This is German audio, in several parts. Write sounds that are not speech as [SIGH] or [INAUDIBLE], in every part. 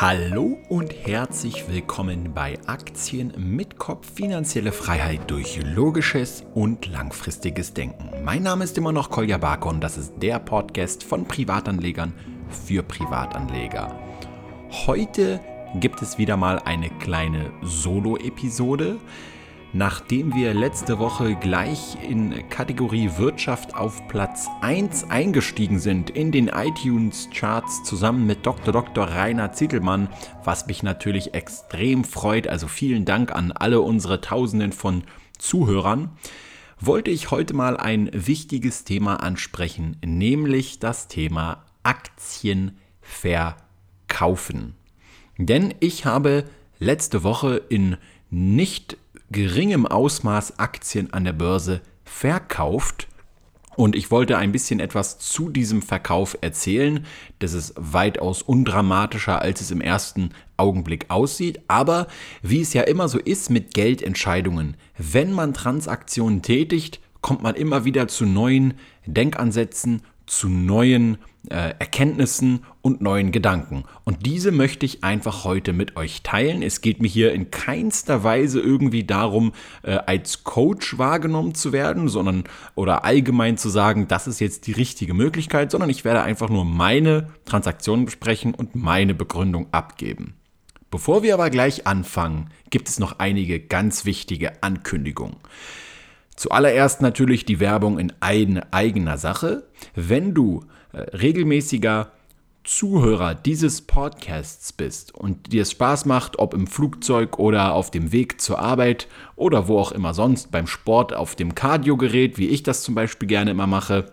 Hallo und herzlich willkommen bei Aktien mit Kopf finanzielle Freiheit durch logisches und langfristiges Denken. Mein Name ist immer noch Kolja Barkon, das ist der Podcast von Privatanlegern für Privatanleger. Heute gibt es wieder mal eine kleine Solo-Episode. Nachdem wir letzte Woche gleich in Kategorie Wirtschaft auf Platz 1 eingestiegen sind in den iTunes-Charts zusammen mit Dr. Dr. Rainer Zittelmann, was mich natürlich extrem freut, also vielen Dank an alle unsere Tausenden von Zuhörern, wollte ich heute mal ein wichtiges Thema ansprechen, nämlich das Thema Aktien verkaufen. Denn ich habe letzte Woche in nicht geringem Ausmaß Aktien an der Börse verkauft. Und ich wollte ein bisschen etwas zu diesem Verkauf erzählen. Das ist weitaus undramatischer, als es im ersten Augenblick aussieht. Aber wie es ja immer so ist mit Geldentscheidungen, wenn man Transaktionen tätigt, kommt man immer wieder zu neuen Denkansätzen, zu neuen äh, Erkenntnissen und neuen Gedanken. Und diese möchte ich einfach heute mit euch teilen. Es geht mir hier in keinster Weise irgendwie darum, äh, als Coach wahrgenommen zu werden, sondern oder allgemein zu sagen, das ist jetzt die richtige Möglichkeit, sondern ich werde einfach nur meine Transaktionen besprechen und meine Begründung abgeben. Bevor wir aber gleich anfangen, gibt es noch einige ganz wichtige Ankündigungen. Zuallererst natürlich die Werbung in eigener Sache. Wenn du regelmäßiger Zuhörer dieses Podcasts bist und dir es Spaß macht, ob im Flugzeug oder auf dem Weg zur Arbeit oder wo auch immer sonst, beim Sport auf dem Cardiogerät, wie ich das zum Beispiel gerne immer mache,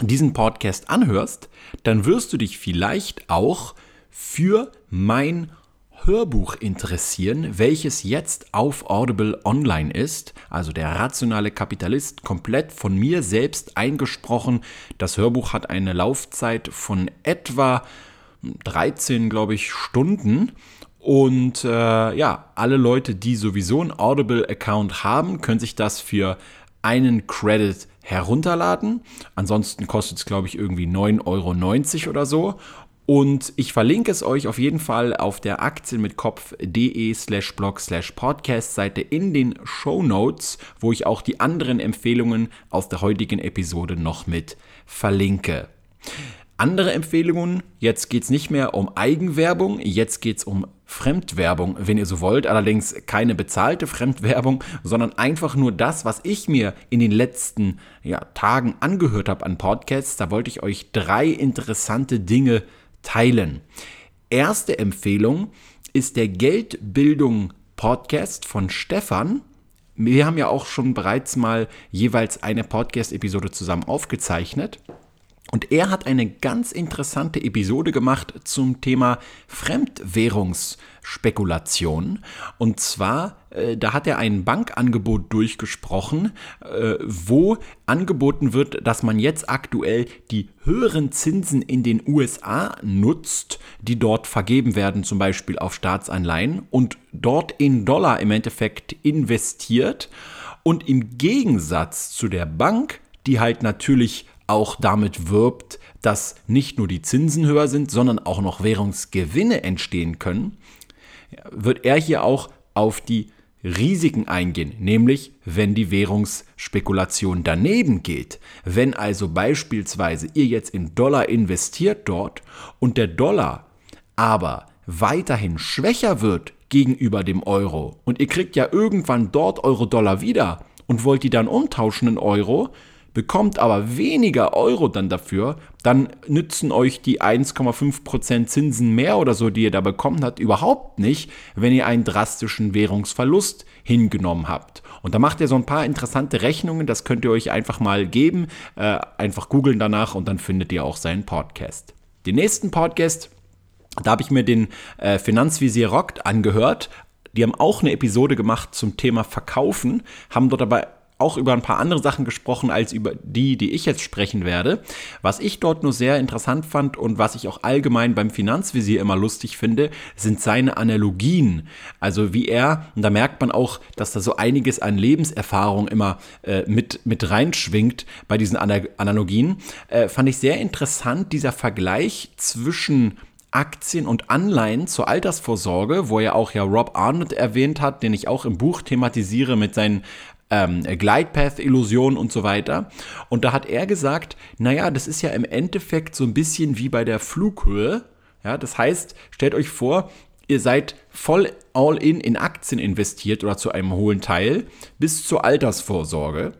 diesen Podcast anhörst, dann wirst du dich vielleicht auch für mein Hörbuch interessieren, welches jetzt auf Audible online ist. Also der rationale Kapitalist, komplett von mir selbst eingesprochen. Das Hörbuch hat eine Laufzeit von etwa 13, glaube ich, Stunden. Und äh, ja, alle Leute, die sowieso einen Audible-Account haben, können sich das für einen Credit herunterladen. Ansonsten kostet es, glaube ich, irgendwie 9,90 Euro oder so. Und ich verlinke es euch auf jeden Fall auf der aktienmitkopf.de slash blog slash podcast Seite in den Show Notes, wo ich auch die anderen Empfehlungen aus der heutigen Episode noch mit verlinke. Andere Empfehlungen, jetzt geht es nicht mehr um Eigenwerbung, jetzt geht es um Fremdwerbung, wenn ihr so wollt. Allerdings keine bezahlte Fremdwerbung, sondern einfach nur das, was ich mir in den letzten ja, Tagen angehört habe an Podcasts. Da wollte ich euch drei interessante Dinge teilen. Erste Empfehlung ist der Geldbildung Podcast von Stefan. Wir haben ja auch schon bereits mal jeweils eine Podcast-Episode zusammen aufgezeichnet. Und er hat eine ganz interessante Episode gemacht zum Thema Fremdwährungsspekulation. Und zwar, äh, da hat er ein Bankangebot durchgesprochen, äh, wo angeboten wird, dass man jetzt aktuell die höheren Zinsen in den USA nutzt, die dort vergeben werden, zum Beispiel auf Staatsanleihen, und dort in Dollar im Endeffekt investiert. Und im Gegensatz zu der Bank, die halt natürlich auch damit wirbt, dass nicht nur die Zinsen höher sind, sondern auch noch Währungsgewinne entstehen können, wird er hier auch auf die Risiken eingehen, nämlich wenn die Währungsspekulation daneben geht. Wenn also beispielsweise ihr jetzt in Dollar investiert dort und der Dollar aber weiterhin schwächer wird gegenüber dem Euro und ihr kriegt ja irgendwann dort Euro-Dollar wieder und wollt die dann umtauschen in Euro, bekommt aber weniger Euro dann dafür, dann nützen euch die 1,5% Zinsen mehr oder so, die ihr da bekommen habt, überhaupt nicht, wenn ihr einen drastischen Währungsverlust hingenommen habt. Und da macht ihr so ein paar interessante Rechnungen, das könnt ihr euch einfach mal geben, äh, einfach googeln danach und dann findet ihr auch seinen Podcast. Den nächsten Podcast, da habe ich mir den äh, Finanzvisier Rockt angehört. Die haben auch eine Episode gemacht zum Thema Verkaufen, haben dort aber auch über ein paar andere Sachen gesprochen als über die, die ich jetzt sprechen werde. Was ich dort nur sehr interessant fand und was ich auch allgemein beim Finanzvisier immer lustig finde, sind seine Analogien. Also wie er, und da merkt man auch, dass da so einiges an Lebenserfahrung immer äh, mit, mit reinschwingt bei diesen Analogien, äh, fand ich sehr interessant, dieser Vergleich zwischen Aktien und Anleihen zur Altersvorsorge, wo er auch ja Rob Arnott erwähnt hat, den ich auch im Buch thematisiere mit seinen ähm, Glide-Path-Illusion und so weiter. Und da hat er gesagt, naja, das ist ja im Endeffekt so ein bisschen wie bei der Flughöhe. Ja, das heißt, stellt euch vor, ihr seid voll all-in in Aktien investiert oder zu einem hohen Teil bis zur Altersvorsorge.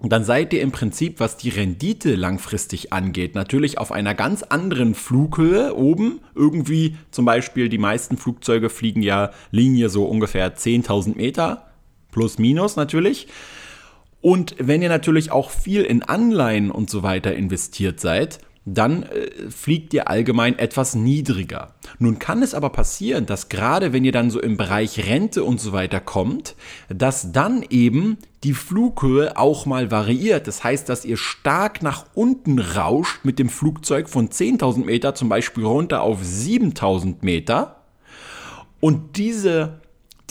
Und dann seid ihr im Prinzip, was die Rendite langfristig angeht, natürlich auf einer ganz anderen Flughöhe oben. Irgendwie zum Beispiel, die meisten Flugzeuge fliegen ja Linie so ungefähr 10.000 Meter plus minus natürlich. Und wenn ihr natürlich auch viel in Anleihen und so weiter investiert seid, dann äh, fliegt ihr allgemein etwas niedriger. Nun kann es aber passieren, dass gerade wenn ihr dann so im Bereich Rente und so weiter kommt, dass dann eben die Flughöhe auch mal variiert. Das heißt, dass ihr stark nach unten rauscht mit dem Flugzeug von 10.000 Meter zum Beispiel runter auf 7.000 Meter. Und diese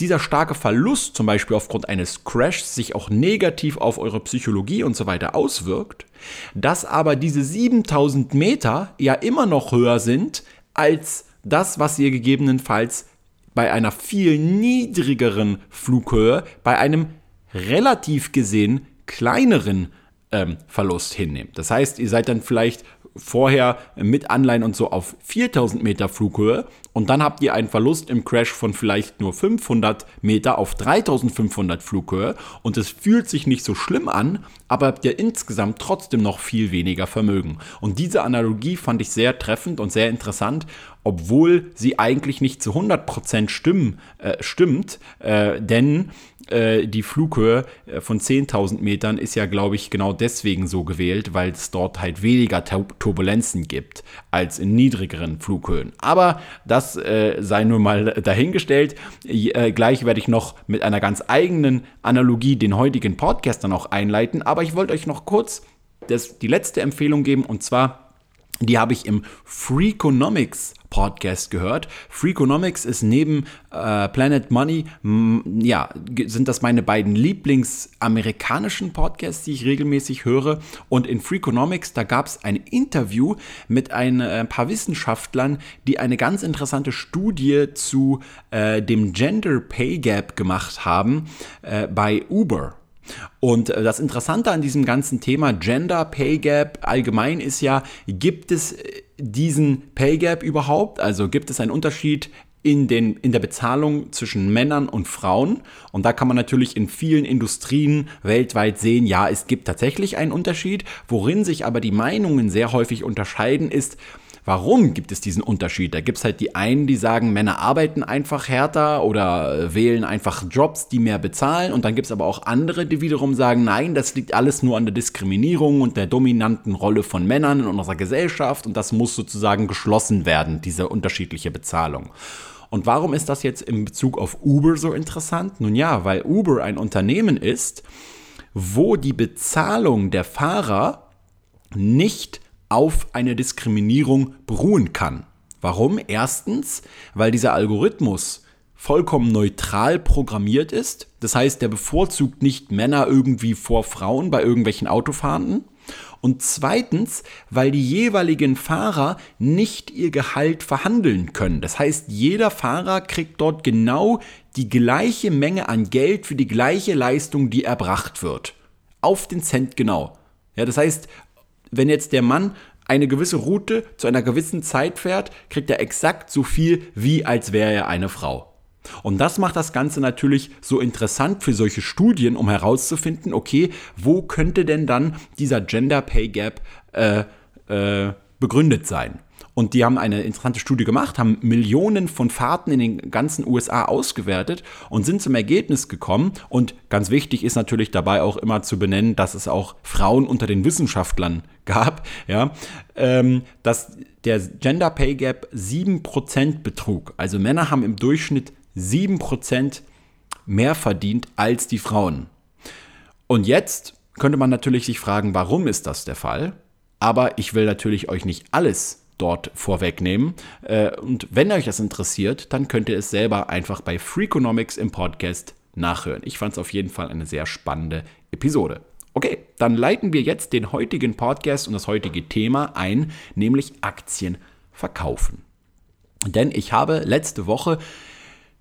dieser starke Verlust zum Beispiel aufgrund eines Crashs sich auch negativ auf eure Psychologie und so weiter auswirkt, dass aber diese 7000 Meter ja immer noch höher sind als das, was ihr gegebenenfalls bei einer viel niedrigeren Flughöhe, bei einem relativ gesehen kleineren ähm, Verlust hinnehmt. Das heißt, ihr seid dann vielleicht vorher mit Anleihen und so auf 4000 Meter Flughöhe und dann habt ihr einen Verlust im Crash von vielleicht nur 500 Meter auf 3500 Flughöhe und es fühlt sich nicht so schlimm an, aber habt ihr insgesamt trotzdem noch viel weniger Vermögen. Und diese Analogie fand ich sehr treffend und sehr interessant, obwohl sie eigentlich nicht zu 100% stimmen, äh, stimmt, äh, denn äh, die Flughöhe äh, von 10.000 Metern ist ja, glaube ich, genau deswegen so gewählt, weil es dort halt weniger Turbulenzen gibt als in niedrigeren Flughöhen. Aber das äh, sei nur mal dahingestellt. Äh, gleich werde ich noch mit einer ganz eigenen Analogie den heutigen Podcast dann auch einleiten. Aber ich wollte euch noch kurz das, die letzte Empfehlung geben und zwar die habe ich im Freakonomics Podcast gehört. Freakonomics ist neben äh, Planet Money, ja, sind das meine beiden Lieblingsamerikanischen Podcasts, die ich regelmäßig höre. Und in Freakonomics, da gab es ein Interview mit ein, ein, äh, paar Wissenschaftlern, die eine ganz interessante Studie zu äh, dem Gender Pay Gap gemacht haben äh, bei Uber. Und äh, das Interessante an diesem ganzen Thema Gender Pay Gap allgemein ist ja, gibt es äh, diesen Pay Gap überhaupt? Also gibt es einen Unterschied in, den, in der Bezahlung zwischen Männern und Frauen. Und da kann man natürlich in vielen Industrien weltweit sehen, ja, es gibt tatsächlich einen Unterschied. Worin sich aber die Meinungen sehr häufig unterscheiden, ist, Warum gibt es diesen Unterschied? Da gibt es halt die einen, die sagen, Männer arbeiten einfach härter oder wählen einfach Jobs, die mehr bezahlen. Und dann gibt es aber auch andere, die wiederum sagen, nein, das liegt alles nur an der Diskriminierung und der dominanten Rolle von Männern in unserer Gesellschaft. Und das muss sozusagen geschlossen werden, diese unterschiedliche Bezahlung. Und warum ist das jetzt in Bezug auf Uber so interessant? Nun ja, weil Uber ein Unternehmen ist, wo die Bezahlung der Fahrer nicht auf eine Diskriminierung beruhen kann. Warum? Erstens, weil dieser Algorithmus vollkommen neutral programmiert ist. Das heißt, der bevorzugt nicht Männer irgendwie vor Frauen bei irgendwelchen Autofahrten. Und zweitens, weil die jeweiligen Fahrer nicht ihr Gehalt verhandeln können. Das heißt, jeder Fahrer kriegt dort genau die gleiche Menge an Geld für die gleiche Leistung, die erbracht wird. Auf den Cent genau. Ja, das heißt, wenn jetzt der Mann eine gewisse Route zu einer gewissen Zeit fährt, kriegt er exakt so viel, wie als wäre er eine Frau. Und das macht das Ganze natürlich so interessant für solche Studien, um herauszufinden, okay, wo könnte denn dann dieser Gender Pay Gap äh, äh, begründet sein? Und die haben eine interessante Studie gemacht, haben Millionen von Fahrten in den ganzen USA ausgewertet und sind zum Ergebnis gekommen. Und ganz wichtig ist natürlich dabei auch immer zu benennen, dass es auch Frauen unter den Wissenschaftlern gab, [LAUGHS] ja, ähm, dass der Gender Pay Gap 7% betrug. Also Männer haben im Durchschnitt 7% mehr verdient als die Frauen. Und jetzt könnte man natürlich sich fragen, warum ist das der Fall? Aber ich will natürlich euch nicht alles dort vorwegnehmen. Äh, und wenn euch das interessiert, dann könnt ihr es selber einfach bei Freakonomics im Podcast nachhören. Ich fand es auf jeden Fall eine sehr spannende Episode. Okay, dann leiten wir jetzt den heutigen Podcast und das heutige Thema ein, nämlich Aktien verkaufen. Denn ich habe letzte Woche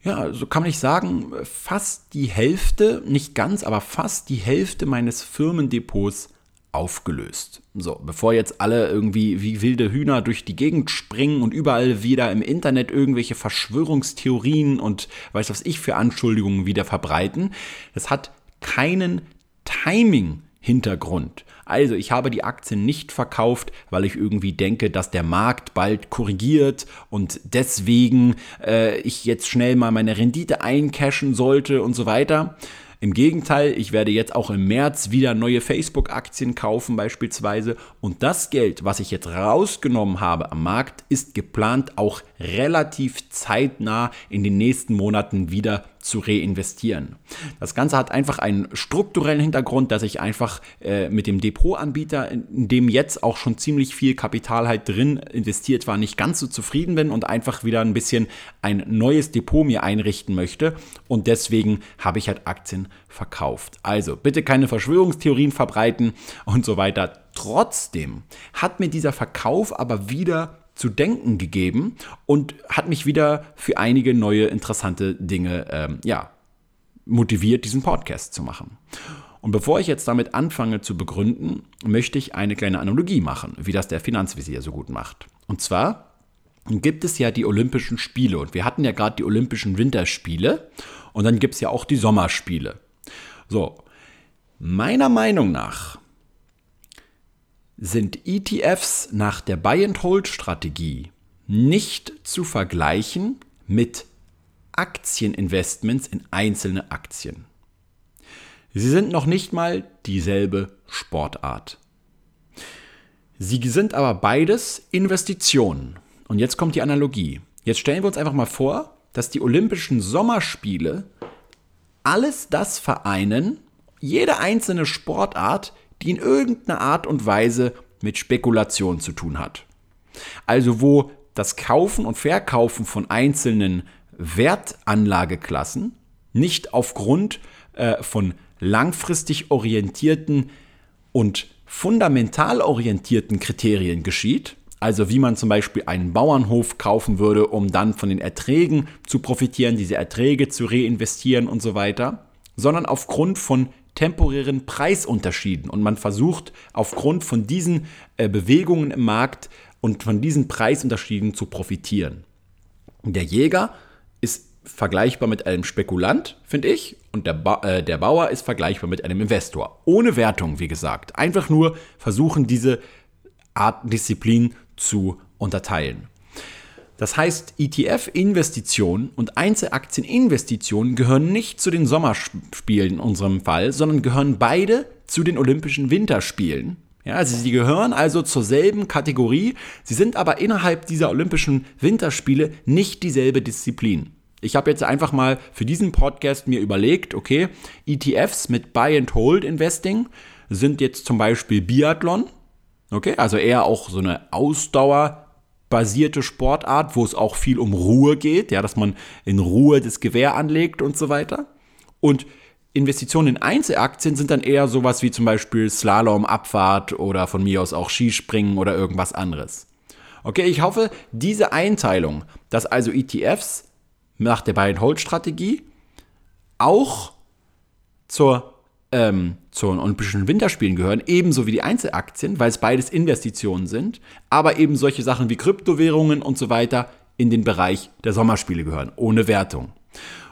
ja, so kann man nicht sagen, fast die Hälfte, nicht ganz, aber fast die Hälfte meines Firmendepots aufgelöst. So, bevor jetzt alle irgendwie wie wilde Hühner durch die Gegend springen und überall wieder im Internet irgendwelche Verschwörungstheorien und weiß was ich für Anschuldigungen wieder verbreiten, das hat keinen Timing-Hintergrund. Also ich habe die Aktien nicht verkauft, weil ich irgendwie denke, dass der Markt bald korrigiert und deswegen äh, ich jetzt schnell mal meine Rendite eincashen sollte und so weiter. Im Gegenteil, ich werde jetzt auch im März wieder neue Facebook-Aktien kaufen beispielsweise. Und das Geld, was ich jetzt rausgenommen habe am Markt, ist geplant auch relativ zeitnah in den nächsten Monaten wieder zu reinvestieren. Das Ganze hat einfach einen strukturellen Hintergrund, dass ich einfach äh, mit dem Depotanbieter, in dem jetzt auch schon ziemlich viel Kapital halt drin investiert war, nicht ganz so zufrieden bin und einfach wieder ein bisschen ein neues Depot mir einrichten möchte. Und deswegen habe ich halt Aktien verkauft. Also bitte keine Verschwörungstheorien verbreiten und so weiter. Trotzdem hat mir dieser Verkauf aber wieder zu denken gegeben und hat mich wieder für einige neue interessante Dinge ähm, ja, motiviert, diesen Podcast zu machen. Und bevor ich jetzt damit anfange zu begründen, möchte ich eine kleine Analogie machen, wie das der Finanzvisier so gut macht. Und zwar gibt es ja die Olympischen Spiele und wir hatten ja gerade die Olympischen Winterspiele und dann gibt es ja auch die Sommerspiele. So, meiner Meinung nach sind ETFs nach der Buy-and-Hold-Strategie nicht zu vergleichen mit Aktieninvestments in einzelne Aktien. Sie sind noch nicht mal dieselbe Sportart. Sie sind aber beides Investitionen. Und jetzt kommt die Analogie. Jetzt stellen wir uns einfach mal vor, dass die Olympischen Sommerspiele alles das vereinen, jede einzelne Sportart, die in irgendeiner Art und Weise mit Spekulation zu tun hat. Also wo das Kaufen und Verkaufen von einzelnen Wertanlageklassen nicht aufgrund äh, von langfristig orientierten und fundamental orientierten Kriterien geschieht, also wie man zum Beispiel einen Bauernhof kaufen würde, um dann von den Erträgen zu profitieren, diese Erträge zu reinvestieren und so weiter, sondern aufgrund von temporären Preisunterschieden. Und man versucht aufgrund von diesen äh, Bewegungen im Markt und von diesen Preisunterschieden zu profitieren. Der Jäger ist vergleichbar mit einem Spekulant, finde ich, und der, ba äh, der Bauer ist vergleichbar mit einem Investor. Ohne Wertung, wie gesagt. Einfach nur versuchen, diese Art Disziplin zu unterteilen. Das heißt, ETF-Investitionen und Einzelaktieninvestitionen gehören nicht zu den Sommerspielen in unserem Fall, sondern gehören beide zu den Olympischen Winterspielen. Ja, also sie gehören also zur selben Kategorie, sie sind aber innerhalb dieser Olympischen Winterspiele nicht dieselbe Disziplin. Ich habe jetzt einfach mal für diesen Podcast mir überlegt, okay, ETFs mit Buy and Hold Investing sind jetzt zum Beispiel Biathlon, okay, also eher auch so eine Ausdauer basierte Sportart, wo es auch viel um Ruhe geht, ja, dass man in Ruhe das Gewehr anlegt und so weiter. Und Investitionen in Einzelaktien sind dann eher sowas wie zum Beispiel Slalom, Abfahrt oder von mir aus auch Skispringen oder irgendwas anderes. Okay, ich hoffe, diese Einteilung, dass also ETFs nach der Buy-and-Hold-Strategie auch zur ähm, zu den Olympischen Winterspielen gehören, ebenso wie die Einzelaktien, weil es beides Investitionen sind, aber eben solche Sachen wie Kryptowährungen und so weiter in den Bereich der Sommerspiele gehören, ohne Wertung.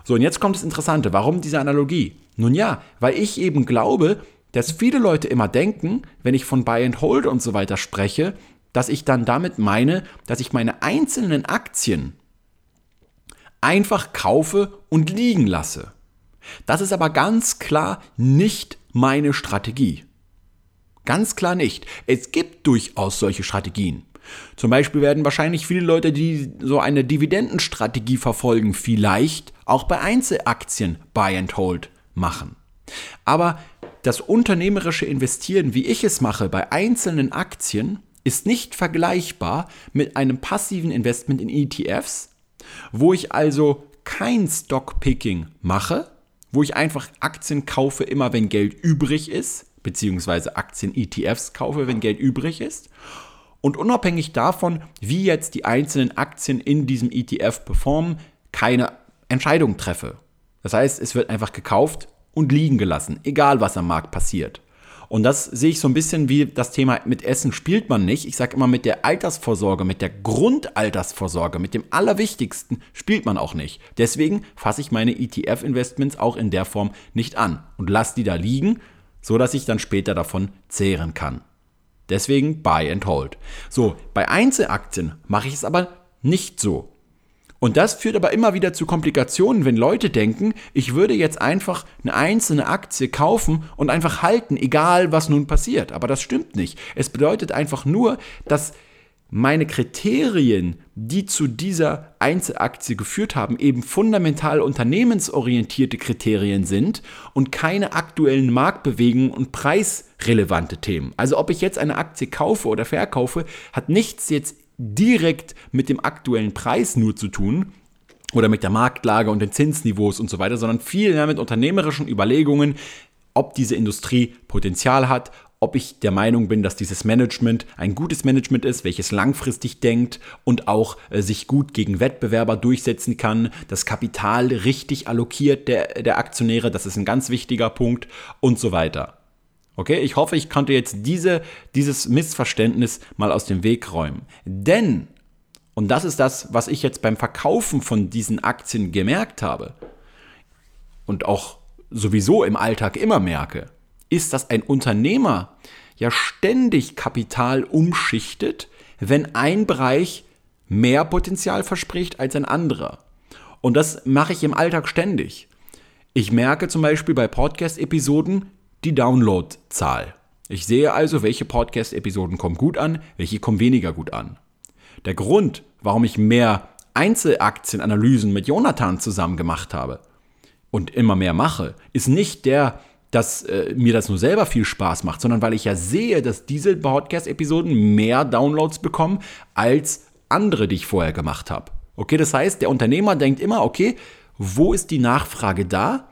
So, und jetzt kommt das Interessante. Warum diese Analogie? Nun ja, weil ich eben glaube, dass viele Leute immer denken, wenn ich von Buy and Hold und so weiter spreche, dass ich dann damit meine, dass ich meine einzelnen Aktien einfach kaufe und liegen lasse. Das ist aber ganz klar nicht meine Strategie. Ganz klar nicht. Es gibt durchaus solche Strategien. Zum Beispiel werden wahrscheinlich viele Leute, die so eine Dividendenstrategie verfolgen, vielleicht auch bei Einzelaktien Buy and Hold machen. Aber das unternehmerische Investieren, wie ich es mache, bei einzelnen Aktien, ist nicht vergleichbar mit einem passiven Investment in ETFs, wo ich also kein Stockpicking mache, wo ich einfach Aktien kaufe, immer wenn Geld übrig ist, beziehungsweise Aktien-ETFs kaufe, wenn Geld übrig ist. und unabhängig davon, wie jetzt die einzelnen Aktien in diesem ETF performen, keine Entscheidung treffe. Das heißt, es wird einfach gekauft und liegen gelassen, egal was am Markt passiert. Und das sehe ich so ein bisschen wie das Thema mit Essen spielt man nicht. Ich sage immer, mit der Altersvorsorge, mit der Grundaltersvorsorge, mit dem Allerwichtigsten spielt man auch nicht. Deswegen fasse ich meine ETF-Investments auch in der Form nicht an und lasse die da liegen, so dass ich dann später davon zehren kann. Deswegen Buy and Hold. So, bei Einzelaktien mache ich es aber nicht so. Und das führt aber immer wieder zu Komplikationen, wenn Leute denken, ich würde jetzt einfach eine einzelne Aktie kaufen und einfach halten, egal was nun passiert. Aber das stimmt nicht. Es bedeutet einfach nur, dass meine Kriterien, die zu dieser Einzelaktie geführt haben, eben fundamental unternehmensorientierte Kriterien sind und keine aktuellen Marktbewegungen und preisrelevante Themen. Also ob ich jetzt eine Aktie kaufe oder verkaufe, hat nichts jetzt direkt mit dem aktuellen Preis nur zu tun oder mit der Marktlage und den Zinsniveaus und so weiter, sondern viel mehr mit unternehmerischen Überlegungen, ob diese Industrie Potenzial hat, ob ich der Meinung bin, dass dieses Management ein gutes Management ist, welches langfristig denkt und auch äh, sich gut gegen Wettbewerber durchsetzen kann, das Kapital richtig allokiert der, der Aktionäre, das ist ein ganz wichtiger Punkt und so weiter. Okay, ich hoffe, ich konnte jetzt diese, dieses Missverständnis mal aus dem Weg räumen. Denn, und das ist das, was ich jetzt beim Verkaufen von diesen Aktien gemerkt habe und auch sowieso im Alltag immer merke, ist, dass ein Unternehmer ja ständig Kapital umschichtet, wenn ein Bereich mehr Potenzial verspricht als ein anderer. Und das mache ich im Alltag ständig. Ich merke zum Beispiel bei Podcast-Episoden, die Downloadzahl. Ich sehe also, welche Podcast-Episoden kommen gut an, welche kommen weniger gut an. Der Grund, warum ich mehr Einzelaktienanalysen mit Jonathan zusammen gemacht habe und immer mehr mache, ist nicht der, dass äh, mir das nur selber viel Spaß macht, sondern weil ich ja sehe, dass diese Podcast-Episoden mehr Downloads bekommen als andere, die ich vorher gemacht habe. Okay, das heißt, der Unternehmer denkt immer, okay, wo ist die Nachfrage da?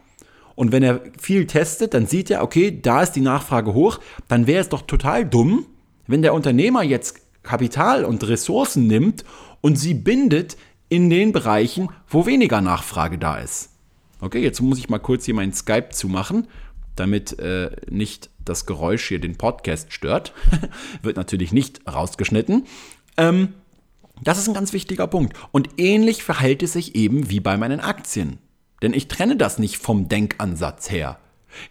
Und wenn er viel testet, dann sieht er, okay, da ist die Nachfrage hoch. Dann wäre es doch total dumm, wenn der Unternehmer jetzt Kapital und Ressourcen nimmt und sie bindet in den Bereichen, wo weniger Nachfrage da ist. Okay, jetzt muss ich mal kurz hier meinen Skype zumachen, damit äh, nicht das Geräusch hier den Podcast stört. [LAUGHS] Wird natürlich nicht rausgeschnitten. Ähm, das ist ein ganz wichtiger Punkt. Und ähnlich verhält es sich eben wie bei meinen Aktien. Denn ich trenne das nicht vom Denkansatz her.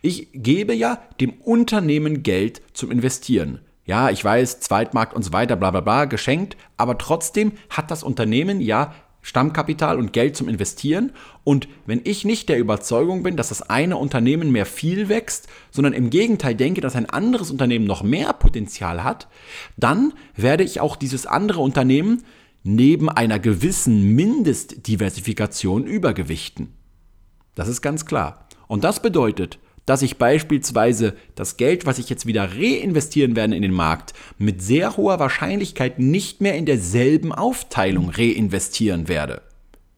Ich gebe ja dem Unternehmen Geld zum Investieren. Ja, ich weiß, Zweitmarkt und so weiter, bla bla bla, geschenkt, aber trotzdem hat das Unternehmen ja Stammkapital und Geld zum Investieren. Und wenn ich nicht der Überzeugung bin, dass das eine Unternehmen mehr viel wächst, sondern im Gegenteil denke, dass ein anderes Unternehmen noch mehr Potenzial hat, dann werde ich auch dieses andere Unternehmen neben einer gewissen Mindestdiversifikation übergewichten. Das ist ganz klar. Und das bedeutet, dass ich beispielsweise das Geld, was ich jetzt wieder reinvestieren werde in den Markt, mit sehr hoher Wahrscheinlichkeit nicht mehr in derselben Aufteilung reinvestieren werde.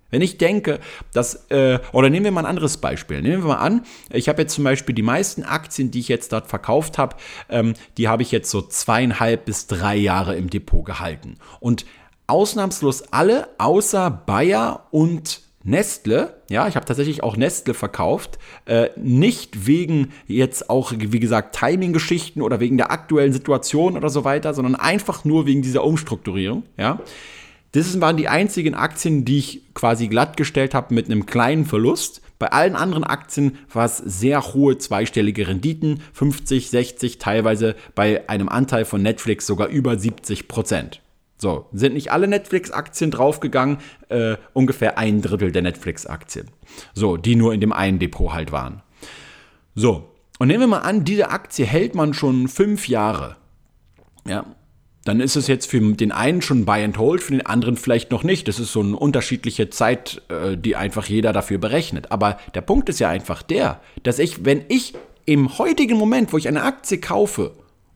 Wenn ich denke, dass, äh, oder nehmen wir mal ein anderes Beispiel. Nehmen wir mal an, ich habe jetzt zum Beispiel die meisten Aktien, die ich jetzt dort verkauft habe, ähm, die habe ich jetzt so zweieinhalb bis drei Jahre im Depot gehalten. Und ausnahmslos alle, außer Bayer und Nestle, ja, ich habe tatsächlich auch Nestle verkauft, äh, nicht wegen jetzt auch, wie gesagt, Timing-Geschichten oder wegen der aktuellen Situation oder so weiter, sondern einfach nur wegen dieser Umstrukturierung, ja. Das waren die einzigen Aktien, die ich quasi glattgestellt habe mit einem kleinen Verlust. Bei allen anderen Aktien war es sehr hohe zweistellige Renditen, 50, 60, teilweise bei einem Anteil von Netflix sogar über 70 Prozent. So, sind nicht alle Netflix-Aktien draufgegangen, äh, ungefähr ein Drittel der Netflix-Aktien. So, die nur in dem einen Depot halt waren. So, und nehmen wir mal an, diese Aktie hält man schon fünf Jahre. Ja, dann ist es jetzt für den einen schon Buy and Hold, für den anderen vielleicht noch nicht. Das ist so eine unterschiedliche Zeit, äh, die einfach jeder dafür berechnet. Aber der Punkt ist ja einfach der, dass ich, wenn ich im heutigen Moment, wo ich eine Aktie kaufe,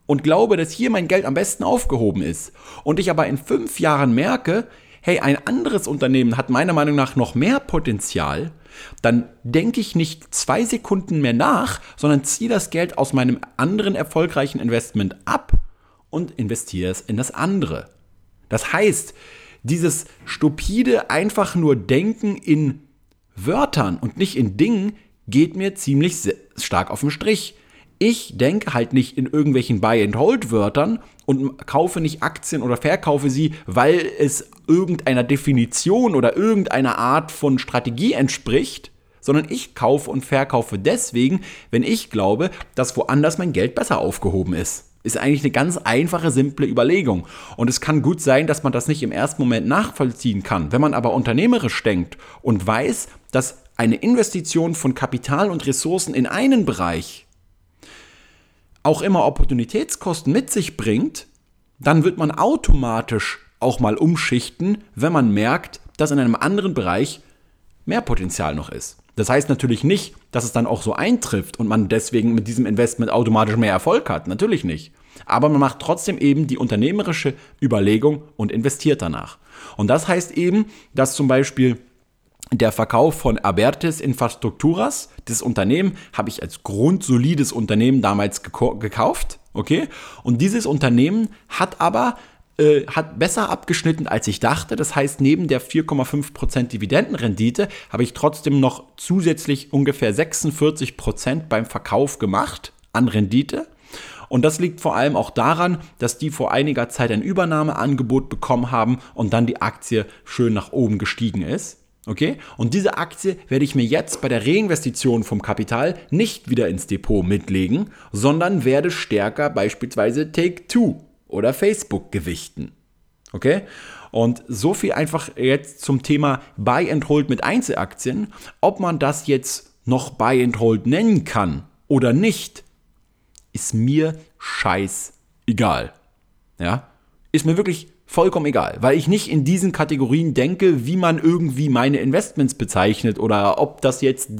und glaube, dass hier mein Geld am besten aufgehoben ist und ich aber in fünf Jahren merke, hey, ein anderes Unternehmen hat meiner Meinung nach noch mehr Potenzial, dann denke ich nicht zwei Sekunden mehr nach, sondern ziehe das Geld aus meinem anderen erfolgreichen Investment ab und investiere es in das andere. Das heißt, dieses stupide einfach nur Denken in Wörtern und nicht in Dingen geht mir ziemlich stark auf den Strich. Ich denke halt nicht in irgendwelchen Buy-and-Hold-Wörtern und kaufe nicht Aktien oder verkaufe sie, weil es irgendeiner Definition oder irgendeiner Art von Strategie entspricht, sondern ich kaufe und verkaufe deswegen, wenn ich glaube, dass woanders mein Geld besser aufgehoben ist. Ist eigentlich eine ganz einfache, simple Überlegung. Und es kann gut sein, dass man das nicht im ersten Moment nachvollziehen kann. Wenn man aber unternehmerisch denkt und weiß, dass eine Investition von Kapital und Ressourcen in einen Bereich auch immer Opportunitätskosten mit sich bringt, dann wird man automatisch auch mal umschichten, wenn man merkt, dass in einem anderen Bereich mehr Potenzial noch ist. Das heißt natürlich nicht, dass es dann auch so eintrifft und man deswegen mit diesem Investment automatisch mehr Erfolg hat. Natürlich nicht. Aber man macht trotzdem eben die unternehmerische Überlegung und investiert danach. Und das heißt eben, dass zum Beispiel der Verkauf von Abertis Infrastructuras, das Unternehmen habe ich als grundsolides Unternehmen damals gekauft, okay? Und dieses Unternehmen hat aber äh, hat besser abgeschnitten, als ich dachte. Das heißt, neben der 4,5% Dividendenrendite habe ich trotzdem noch zusätzlich ungefähr 46% beim Verkauf gemacht an Rendite. Und das liegt vor allem auch daran, dass die vor einiger Zeit ein Übernahmeangebot bekommen haben und dann die Aktie schön nach oben gestiegen ist. Okay? Und diese Aktie werde ich mir jetzt bei der Reinvestition vom Kapital nicht wieder ins Depot mitlegen, sondern werde stärker beispielsweise Take Two oder Facebook gewichten. Okay? Und so viel einfach jetzt zum Thema Buy and Hold mit Einzelaktien. Ob man das jetzt noch Buy and Hold nennen kann oder nicht, ist mir scheißegal. Ja? Ist mir wirklich vollkommen egal, weil ich nicht in diesen Kategorien denke, wie man irgendwie meine Investments bezeichnet oder ob das jetzt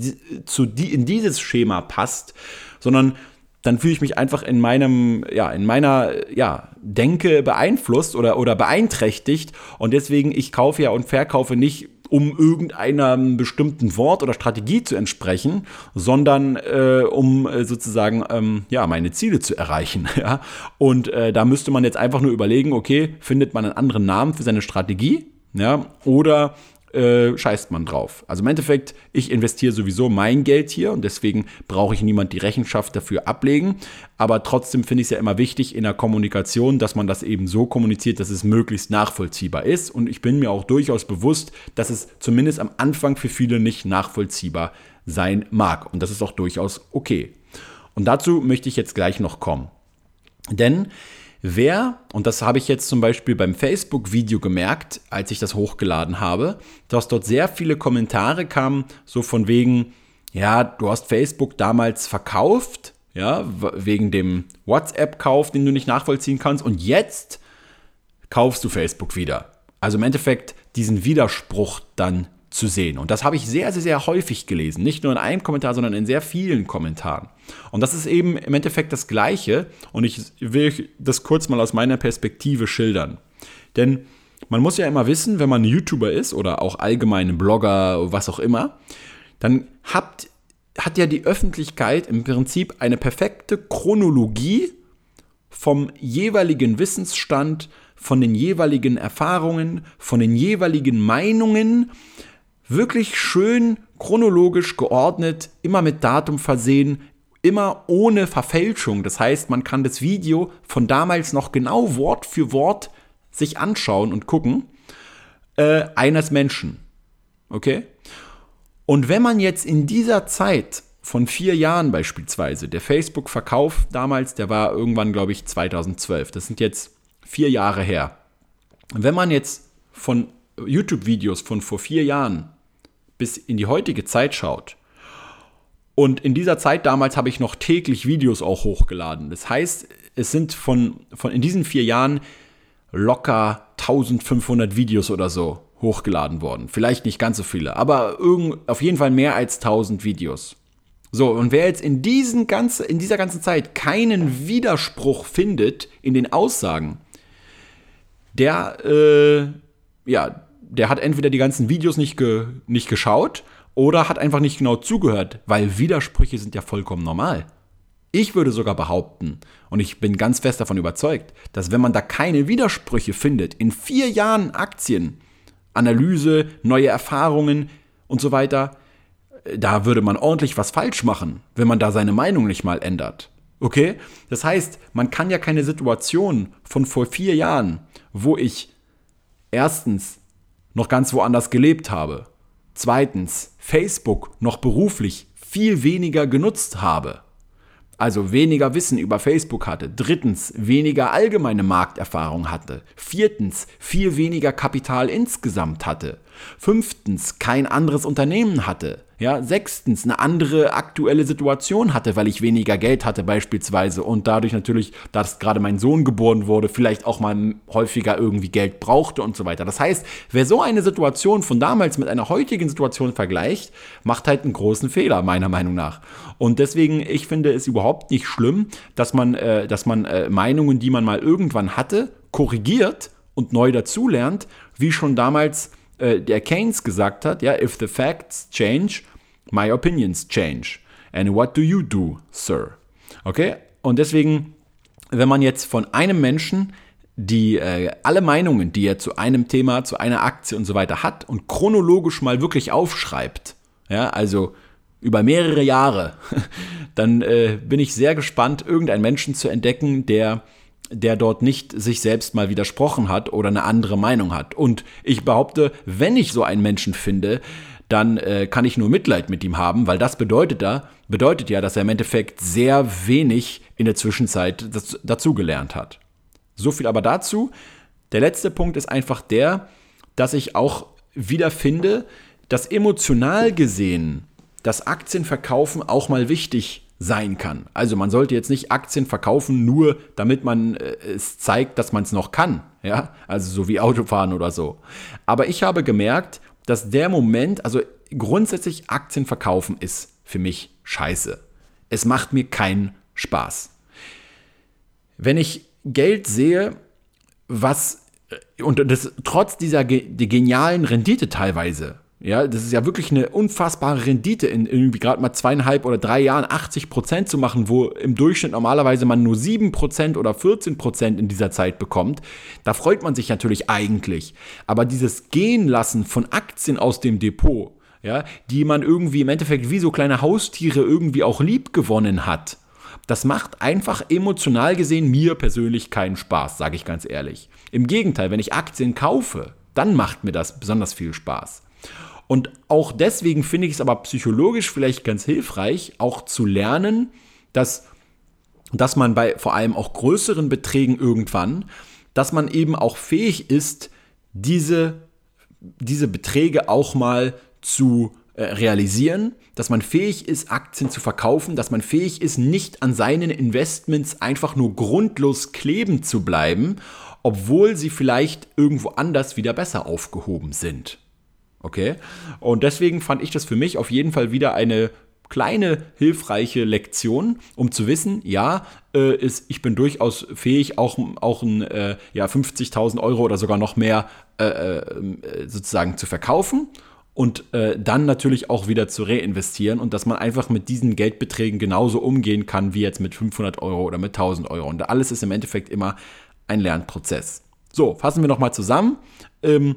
zu die, in dieses Schema passt, sondern dann fühle ich mich einfach in meinem, ja, in meiner, ja, Denke beeinflusst oder, oder beeinträchtigt. Und deswegen, ich kaufe ja und verkaufe nicht, um irgendeinem bestimmten Wort oder Strategie zu entsprechen, sondern äh, um äh, sozusagen, ähm, ja, meine Ziele zu erreichen. [LAUGHS] Ja? Und äh, da müsste man jetzt einfach nur überlegen, okay, findet man einen anderen Namen für seine Strategie? Ja, oder äh, scheißt man drauf. Also im Endeffekt, ich investiere sowieso mein Geld hier und deswegen brauche ich niemand die Rechenschaft dafür ablegen. Aber trotzdem finde ich es ja immer wichtig in der Kommunikation, dass man das eben so kommuniziert, dass es möglichst nachvollziehbar ist. Und ich bin mir auch durchaus bewusst, dass es zumindest am Anfang für viele nicht nachvollziehbar sein mag. Und das ist auch durchaus okay. Und dazu möchte ich jetzt gleich noch kommen. Denn Wer, und das habe ich jetzt zum Beispiel beim Facebook-Video gemerkt, als ich das hochgeladen habe, dass dort sehr viele Kommentare kamen, so von wegen, ja, du hast Facebook damals verkauft, ja, wegen dem WhatsApp-Kauf, den du nicht nachvollziehen kannst, und jetzt kaufst du Facebook wieder. Also im Endeffekt diesen Widerspruch dann zu sehen. Und das habe ich sehr, sehr, sehr häufig gelesen. Nicht nur in einem Kommentar, sondern in sehr vielen Kommentaren. Und das ist eben im Endeffekt das Gleiche. Und ich will das kurz mal aus meiner Perspektive schildern. Denn man muss ja immer wissen, wenn man YouTuber ist oder auch allgemein Blogger, was auch immer, dann habt, hat ja die Öffentlichkeit im Prinzip eine perfekte Chronologie vom jeweiligen Wissensstand, von den jeweiligen Erfahrungen, von den jeweiligen Meinungen, wirklich schön chronologisch geordnet, immer mit Datum versehen, immer ohne Verfälschung. Das heißt, man kann das Video von damals noch genau Wort für Wort sich anschauen und gucken, äh, eines Menschen. Okay? Und wenn man jetzt in dieser Zeit von vier Jahren beispielsweise, der Facebook-Verkauf damals, der war irgendwann, glaube ich, 2012, das sind jetzt vier Jahre her. Wenn man jetzt von YouTube-Videos von vor vier Jahren bis in die heutige Zeit schaut, und in dieser Zeit damals habe ich noch täglich Videos auch hochgeladen. Das heißt, es sind von, von in diesen vier Jahren locker 1500 Videos oder so hochgeladen worden. Vielleicht nicht ganz so viele, aber irgend, auf jeden Fall mehr als 1000 Videos. So, und wer jetzt in, diesen ganze, in dieser ganzen Zeit keinen Widerspruch findet in den Aussagen, der, äh, ja, der hat entweder die ganzen Videos nicht, ge, nicht geschaut oder hat einfach nicht genau zugehört, weil Widersprüche sind ja vollkommen normal. Ich würde sogar behaupten, und ich bin ganz fest davon überzeugt, dass wenn man da keine Widersprüche findet, in vier Jahren Aktien, Analyse, neue Erfahrungen und so weiter, da würde man ordentlich was falsch machen, wenn man da seine Meinung nicht mal ändert. Okay? Das heißt, man kann ja keine Situation von vor vier Jahren, wo ich erstens noch ganz woanders gelebt habe, zweitens Facebook noch beruflich viel weniger genutzt habe, also weniger Wissen über Facebook hatte, drittens weniger allgemeine Markterfahrung hatte, viertens viel weniger Kapital insgesamt hatte, fünftens kein anderes Unternehmen hatte, ja, sechstens eine andere aktuelle Situation hatte, weil ich weniger Geld hatte beispielsweise und dadurch natürlich, dass gerade mein Sohn geboren wurde, vielleicht auch mal häufiger irgendwie Geld brauchte und so weiter. Das heißt, wer so eine Situation von damals mit einer heutigen Situation vergleicht, macht halt einen großen Fehler meiner Meinung nach. Und deswegen, ich finde es überhaupt nicht schlimm, dass man, äh, dass man äh, Meinungen, die man mal irgendwann hatte, korrigiert und neu dazulernt, wie schon damals äh, der Keynes gesagt hat, ja, if the facts change, my opinions change. And what do you do, sir? Okay? Und deswegen, wenn man jetzt von einem Menschen die äh, alle Meinungen, die er zu einem Thema, zu einer Aktie und so weiter hat und chronologisch mal wirklich aufschreibt, ja, also über mehrere Jahre, [LAUGHS] dann äh, bin ich sehr gespannt, irgendeinen Menschen zu entdecken, der der dort nicht sich selbst mal widersprochen hat oder eine andere Meinung hat. Und ich behaupte, wenn ich so einen Menschen finde, dann äh, kann ich nur Mitleid mit ihm haben, weil das bedeutet da, bedeutet ja, dass er im Endeffekt sehr wenig in der Zwischenzeit dazugelernt hat. So viel aber dazu. Der letzte Punkt ist einfach der, dass ich auch wieder finde, dass emotional gesehen das Aktienverkaufen auch mal wichtig sein kann. Also man sollte jetzt nicht Aktien verkaufen, nur damit man äh, es zeigt, dass man es noch kann. Ja, also so wie Autofahren oder so. Aber ich habe gemerkt, dass der Moment, also grundsätzlich Aktien verkaufen ist für mich scheiße. Es macht mir keinen Spaß. Wenn ich Geld sehe, was und das trotz dieser die genialen Rendite teilweise, ja, das ist ja wirklich eine unfassbare Rendite, in irgendwie gerade mal zweieinhalb oder drei Jahren 80 Prozent zu machen, wo im Durchschnitt normalerweise man nur 7 Prozent oder 14 Prozent in dieser Zeit bekommt. Da freut man sich natürlich eigentlich. Aber dieses Gehen lassen von Aktien aus dem Depot, ja, die man irgendwie im Endeffekt wie so kleine Haustiere irgendwie auch lieb gewonnen hat, das macht einfach emotional gesehen mir persönlich keinen Spaß, sage ich ganz ehrlich. Im Gegenteil, wenn ich Aktien kaufe, dann macht mir das besonders viel Spaß. Und auch deswegen finde ich es aber psychologisch vielleicht ganz hilfreich, auch zu lernen, dass, dass man bei vor allem auch größeren Beträgen irgendwann, dass man eben auch fähig ist, diese, diese Beträge auch mal zu äh, realisieren, dass man fähig ist, Aktien zu verkaufen, dass man fähig ist, nicht an seinen Investments einfach nur grundlos kleben zu bleiben, obwohl sie vielleicht irgendwo anders wieder besser aufgehoben sind. Okay? Und deswegen fand ich das für mich auf jeden Fall wieder eine kleine hilfreiche Lektion, um zu wissen, ja, äh, ist, ich bin durchaus fähig, auch, auch ein, äh, ja, 50.000 Euro oder sogar noch mehr äh, äh, sozusagen zu verkaufen und äh, dann natürlich auch wieder zu reinvestieren und dass man einfach mit diesen Geldbeträgen genauso umgehen kann wie jetzt mit 500 Euro oder mit 1000 Euro. Und alles ist im Endeffekt immer ein Lernprozess. So, fassen wir nochmal zusammen. Ähm,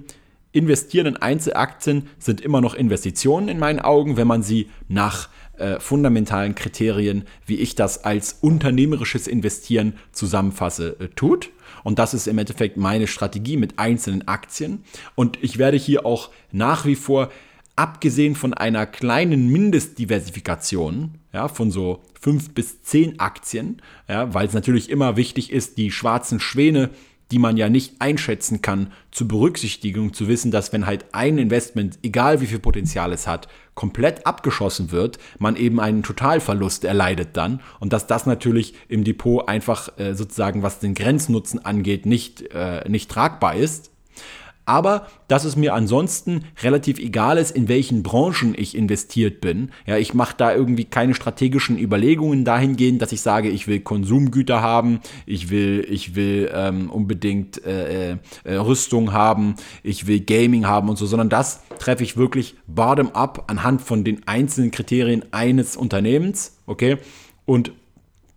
Investieren in Einzelaktien sind immer noch Investitionen in meinen Augen, wenn man sie nach äh, fundamentalen Kriterien, wie ich das als unternehmerisches Investieren zusammenfasse, äh, tut. Und das ist im Endeffekt meine Strategie mit einzelnen Aktien. Und ich werde hier auch nach wie vor, abgesehen von einer kleinen Mindestdiversifikation, ja, von so fünf bis zehn Aktien, ja, weil es natürlich immer wichtig ist, die schwarzen Schwäne die man ja nicht einschätzen kann, zu berücksichtigen zu wissen, dass wenn halt ein Investment, egal wie viel Potenzial es hat, komplett abgeschossen wird, man eben einen Totalverlust erleidet dann und dass das natürlich im Depot einfach äh, sozusagen, was den Grenznutzen angeht, nicht, äh, nicht tragbar ist aber dass es mir ansonsten relativ egal ist, in welchen Branchen ich investiert bin. Ja, ich mache da irgendwie keine strategischen Überlegungen dahingehend, dass ich sage, ich will Konsumgüter haben, ich will, ich will ähm, unbedingt äh, äh, Rüstung haben, ich will Gaming haben und so, sondern das treffe ich wirklich bottom up anhand von den einzelnen Kriterien eines Unternehmens, okay? Und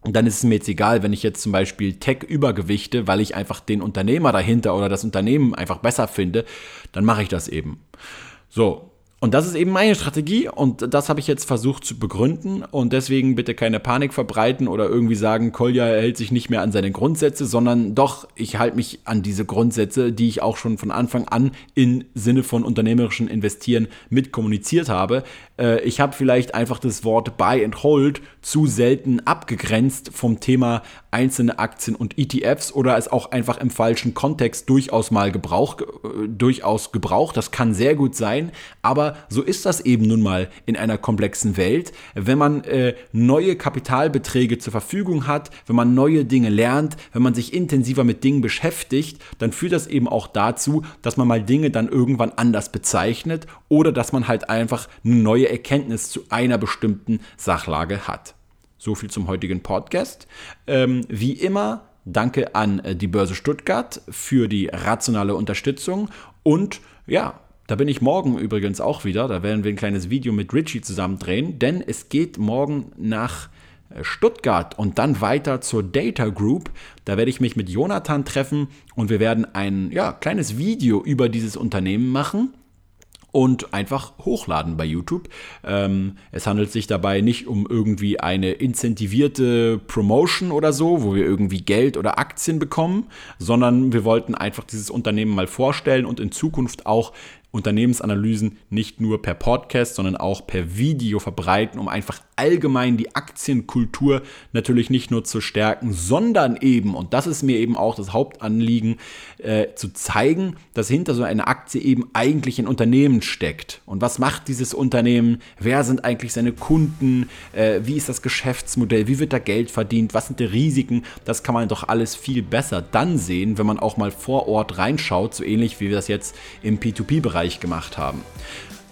Und dann ist es mir jetzt egal, wenn ich jetzt zum Beispiel Tech übergewichte, weil ich einfach den Unternehmer dahinter oder das Unternehmen einfach besser finde, dann mache ich das eben. So, und das ist eben meine Strategie und das habe ich jetzt versucht zu begründen und deswegen bitte keine Panik verbreiten oder irgendwie sagen, Kolja hält sich nicht mehr an seine Grundsätze, sondern doch, ich halte mich an diese Grundsätze, die ich auch schon von Anfang an im Sinne von unternehmerischen Investieren mit kommuniziert habe. Äh, ich habe vielleicht einfach das Wort Buy and Hold zu selten abgegrenzt vom Thema einzelne Aktien und ETFs oder es auch einfach im falschen Kontext durchaus mal Gebrauch, äh, durchaus gebraucht. Das kann sehr gut sein, aber so ist das eben nun mal in einer komplexen Welt. Wenn man äh, neue Kapitalbeträge zur Verfügung hat, wenn man neue Dinge lernt, wenn man sich intensiver mit Dingen beschäftigt, dann führt das eben auch dazu, dass man mal Dinge dann irgendwann anders bezeichnet oder dass man halt einfach eine neue Erkenntnis zu einer bestimmten Sachlage hat. So viel zum heutigen Podcast. Ähm, wie immer, danke an äh, die Börse Stuttgart für die rationale Unterstützung und ja, da bin ich morgen übrigens auch wieder. Da werden wir ein kleines Video mit Richie zusammen drehen, denn es geht morgen nach äh, Stuttgart und dann weiter zur Data Group. Da werde ich mich mit Jonathan treffen und wir werden ein ja, kleines Video über dieses Unternehmen machen und einfach hochladen bei YouTube. Ähm, es handelt sich dabei nicht um irgendwie eine incentivierte Promotion oder so, wo wir irgendwie Geld oder Aktien bekommen, sondern wir wollten einfach dieses Unternehmen mal vorstellen und in Zukunft auch Unternehmensanalysen nicht nur per Podcast, sondern auch per Video verbreiten, um einfach allgemein die Aktienkultur natürlich nicht nur zu stärken, sondern eben, und das ist mir eben auch das Hauptanliegen, äh, zu zeigen, dass hinter so einer Aktie eben eigentlich ein Unternehmen steckt. Und was macht dieses Unternehmen? Wer sind eigentlich seine Kunden? Äh, wie ist das Geschäftsmodell? Wie wird da Geld verdient? Was sind die Risiken? Das kann man doch alles viel besser dann sehen, wenn man auch mal vor Ort reinschaut, so ähnlich wie wir das jetzt im P2P-Bereich gemacht haben.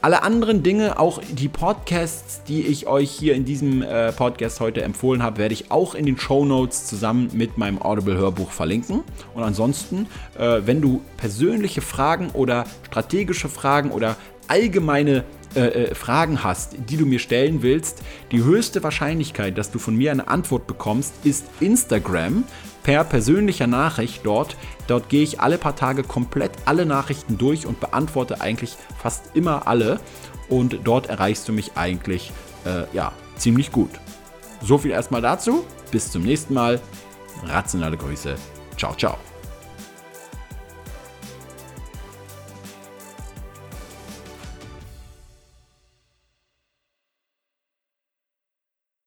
Alle anderen Dinge, auch die Podcasts, die ich euch hier in diesem äh, Podcast heute empfohlen habe, werde ich auch in den Show Notes zusammen mit meinem Audible-Hörbuch verlinken. Und ansonsten, äh, wenn du persönliche Fragen oder strategische Fragen oder allgemeine äh, äh, Fragen hast, die du mir stellen willst, die höchste Wahrscheinlichkeit, dass du von mir eine Antwort bekommst, ist Instagram per persönlicher Nachricht dort. Dort gehe ich alle paar Tage komplett alle Nachrichten durch und beantworte eigentlich fast immer alle. Und dort erreichst du mich eigentlich äh, ja, ziemlich gut. So viel erstmal dazu. Bis zum nächsten Mal. Rationale Grüße. Ciao, ciao.